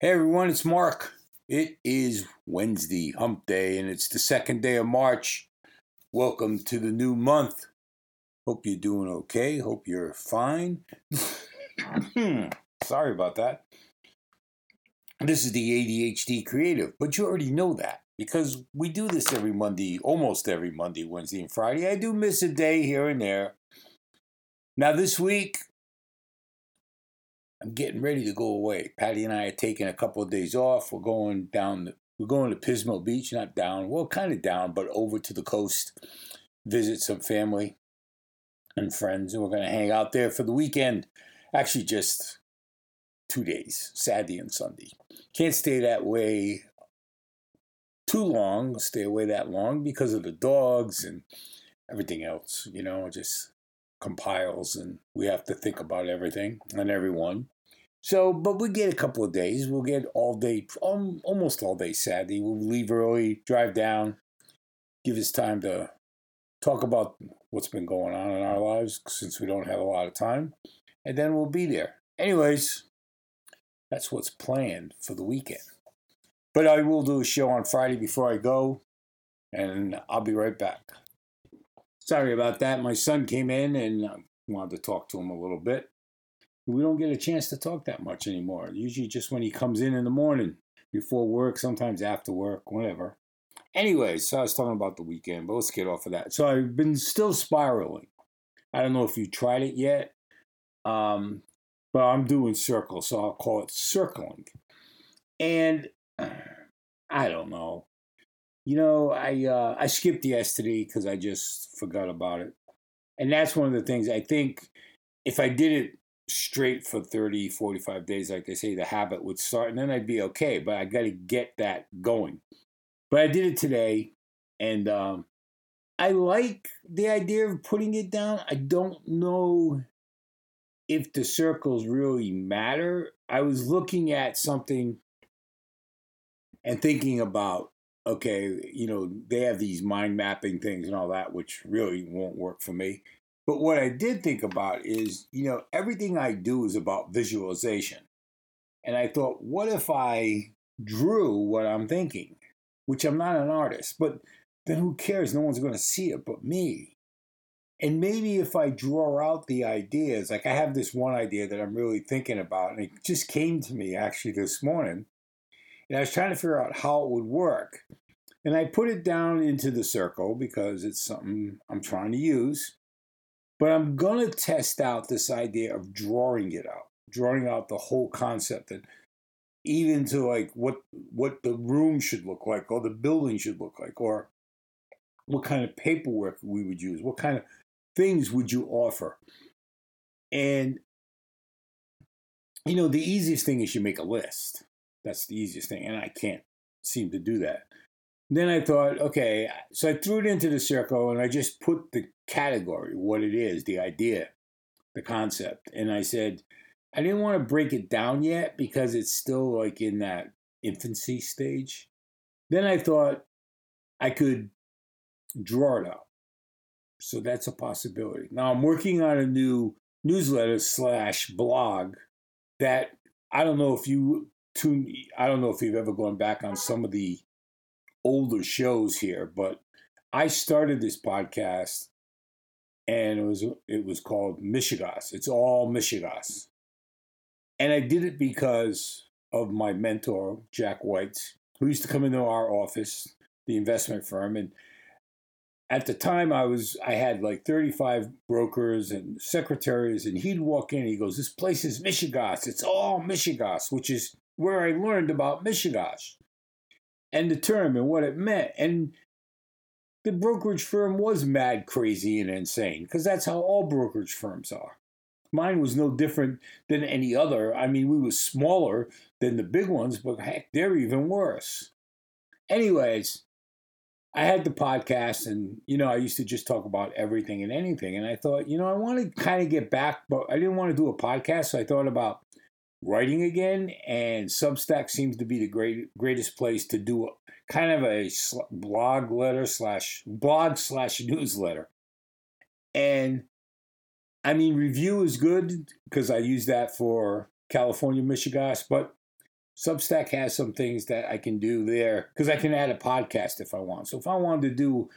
Hey everyone, it's Mark. It is Wednesday, hump day, and it's the second day of March. Welcome to the new month. Hope you're doing okay. Hope you're fine. Sorry about that. This is the ADHD Creative, but you already know that because we do this every Monday, almost every Monday, Wednesday, and Friday. I do miss a day here and there. Now, this week, I'm getting ready to go away. Patty and I are taking a couple of days off. We're going down. The, we're going to Pismo Beach, not down. Well, kind of down, but over to the coast, visit some family and friends, and we're going to hang out there for the weekend. Actually, just two days, Saturday and Sunday. Can't stay that way too long. Stay away that long because of the dogs and everything else. You know, just compiles and we have to think about everything and everyone. So, but we get a couple of days. We'll get all day, almost all day Saturday. We'll leave early, drive down, give us time to talk about what's been going on in our lives since we don't have a lot of time. And then we'll be there. Anyways, that's what's planned for the weekend. But I will do a show on Friday before I go, and I'll be right back. Sorry about that. My son came in and I wanted to talk to him a little bit we don't get a chance to talk that much anymore. Usually just when he comes in in the morning before work, sometimes after work, whatever. Anyway, so I was talking about the weekend, but let's get off of that. So I've been still spiraling. I don't know if you tried it yet, um, but I'm doing circles, so I'll call it circling. And I don't know. You know, I uh, I skipped yesterday because I just forgot about it, and that's one of the things I think. If I did it straight for 30, 45 days, like they say, the habit would start, and then I'd be okay. But I got to get that going. But I did it today, and um, I like the idea of putting it down. I don't know if the circles really matter. I was looking at something and thinking about okay, you know, they have these mind mapping things and all that, which really won't work for me. But what I did think about is, you know, everything I do is about visualization. And I thought, what if I drew what I'm thinking? Which I'm not an artist, but then who cares? No one's going to see it but me. And maybe if I draw out the ideas, like I have this one idea that I'm really thinking about, and it just came to me actually this morning. And I was trying to figure out how it would work. And I put it down into the circle because it's something I'm trying to use. But I'm going to test out this idea of drawing it out, drawing out the whole concept and even to like what what the room should look like or the building should look like or what kind of paperwork we would use, what kind of things would you offer. And you know, the easiest thing is you make a list. That's the easiest thing, and I can't seem to do that. Then I thought, okay, so I threw it into the circle and I just put the category, what it is, the idea, the concept. And I said, I didn't want to break it down yet because it's still like in that infancy stage. Then I thought I could draw it out. So that's a possibility. Now I'm working on a new newsletter slash blog that I don't know if you tune I don't know if you've ever gone back on some of the older shows here, but I started this podcast and it was it was called Michigas. It's all Michigas. And I did it because of my mentor, Jack White, who used to come into our office, the investment firm. And at the time I was I had like 35 brokers and secretaries, and he'd walk in, he goes, This place is Michigas. It's all Michigas, which is where I learned about Michigas and the term and what it meant. And the brokerage firm was mad, crazy, and insane because that's how all brokerage firms are. Mine was no different than any other. I mean, we were smaller than the big ones, but heck, they're even worse. Anyways, I had the podcast, and you know, I used to just talk about everything and anything. And I thought, you know, I want to kind of get back, but I didn't want to do a podcast. So I thought about writing again, and Substack seems to be the great greatest place to do kind of a blog letter slash blog slash newsletter. And I mean, Revue is good because I use that for California Michigas, but Substack has some things that I can do there because I can add a podcast if I want. So if I wanted to do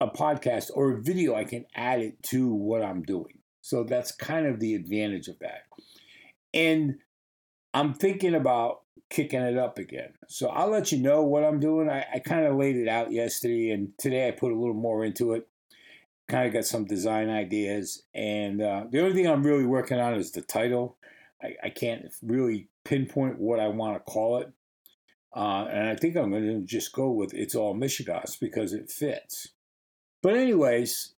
a podcast or a video, I can add it to what I'm doing. So that's kind of the advantage of that. And I'm thinking about kicking it up again. So I'll let you know what I'm doing. I, I kind of laid it out yesterday, and today I put a little more into it. Kind of got some design ideas. And uh, the only thing I'm really working on is the title. I, I can't really pinpoint what I want to call it. Uh, and I think I'm going to just go with It's All Michigas because it fits. But, anyways,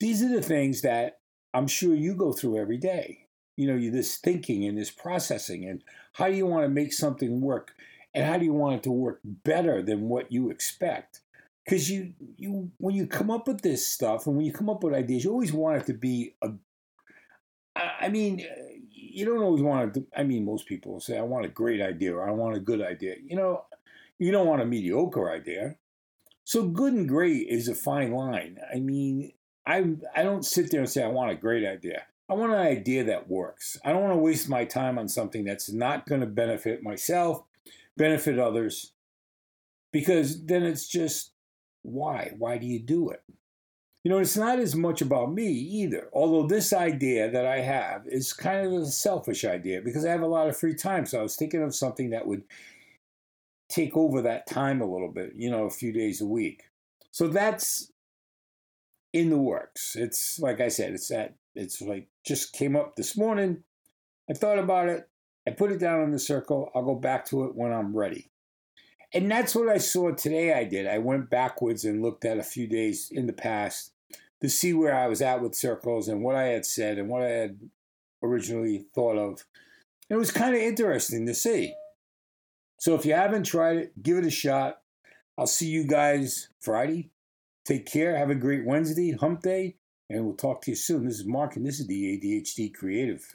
these are the things that I'm sure you go through every day. You know, this thinking and this processing, and how do you want to make something work, and how do you want it to work better than what you expect? Because you, you, when you come up with this stuff, and when you come up with ideas, you always want it to be a. I mean, uh, you don't always want to. I mean, most people say, "I want a great idea" or "I want a good idea." You know, you don't want a mediocre idea. So good and great is a fine line. I mean, I I don't sit there and say I want a great idea. I want an idea that works. I don't want to waste my time on something that's not going to benefit myself, benefit others, because then it's just why? Why do you do it? You know, it's not as much about me either. Although this idea that I have is kind of a selfish idea because I have a lot of free time. So I was thinking of something that would take over that time a little bit, you know, a few days a week. So that's in the works. It's like I said, it's that it's like just came up this morning. I thought about it. I put it down in the circle. I'll go back to it when I'm ready. And that's what I saw today. I did. I went backwards and looked at a few days in the past to see where I was at with circles and what I had said and what I had originally thought of. It was kind of interesting to see. So if you haven't tried it, give it a shot. I'll see you guys Friday. Take care. Have a great Wednesday, hump day, and we'll talk to you soon. This is Mark, and this is the ADHD Creative.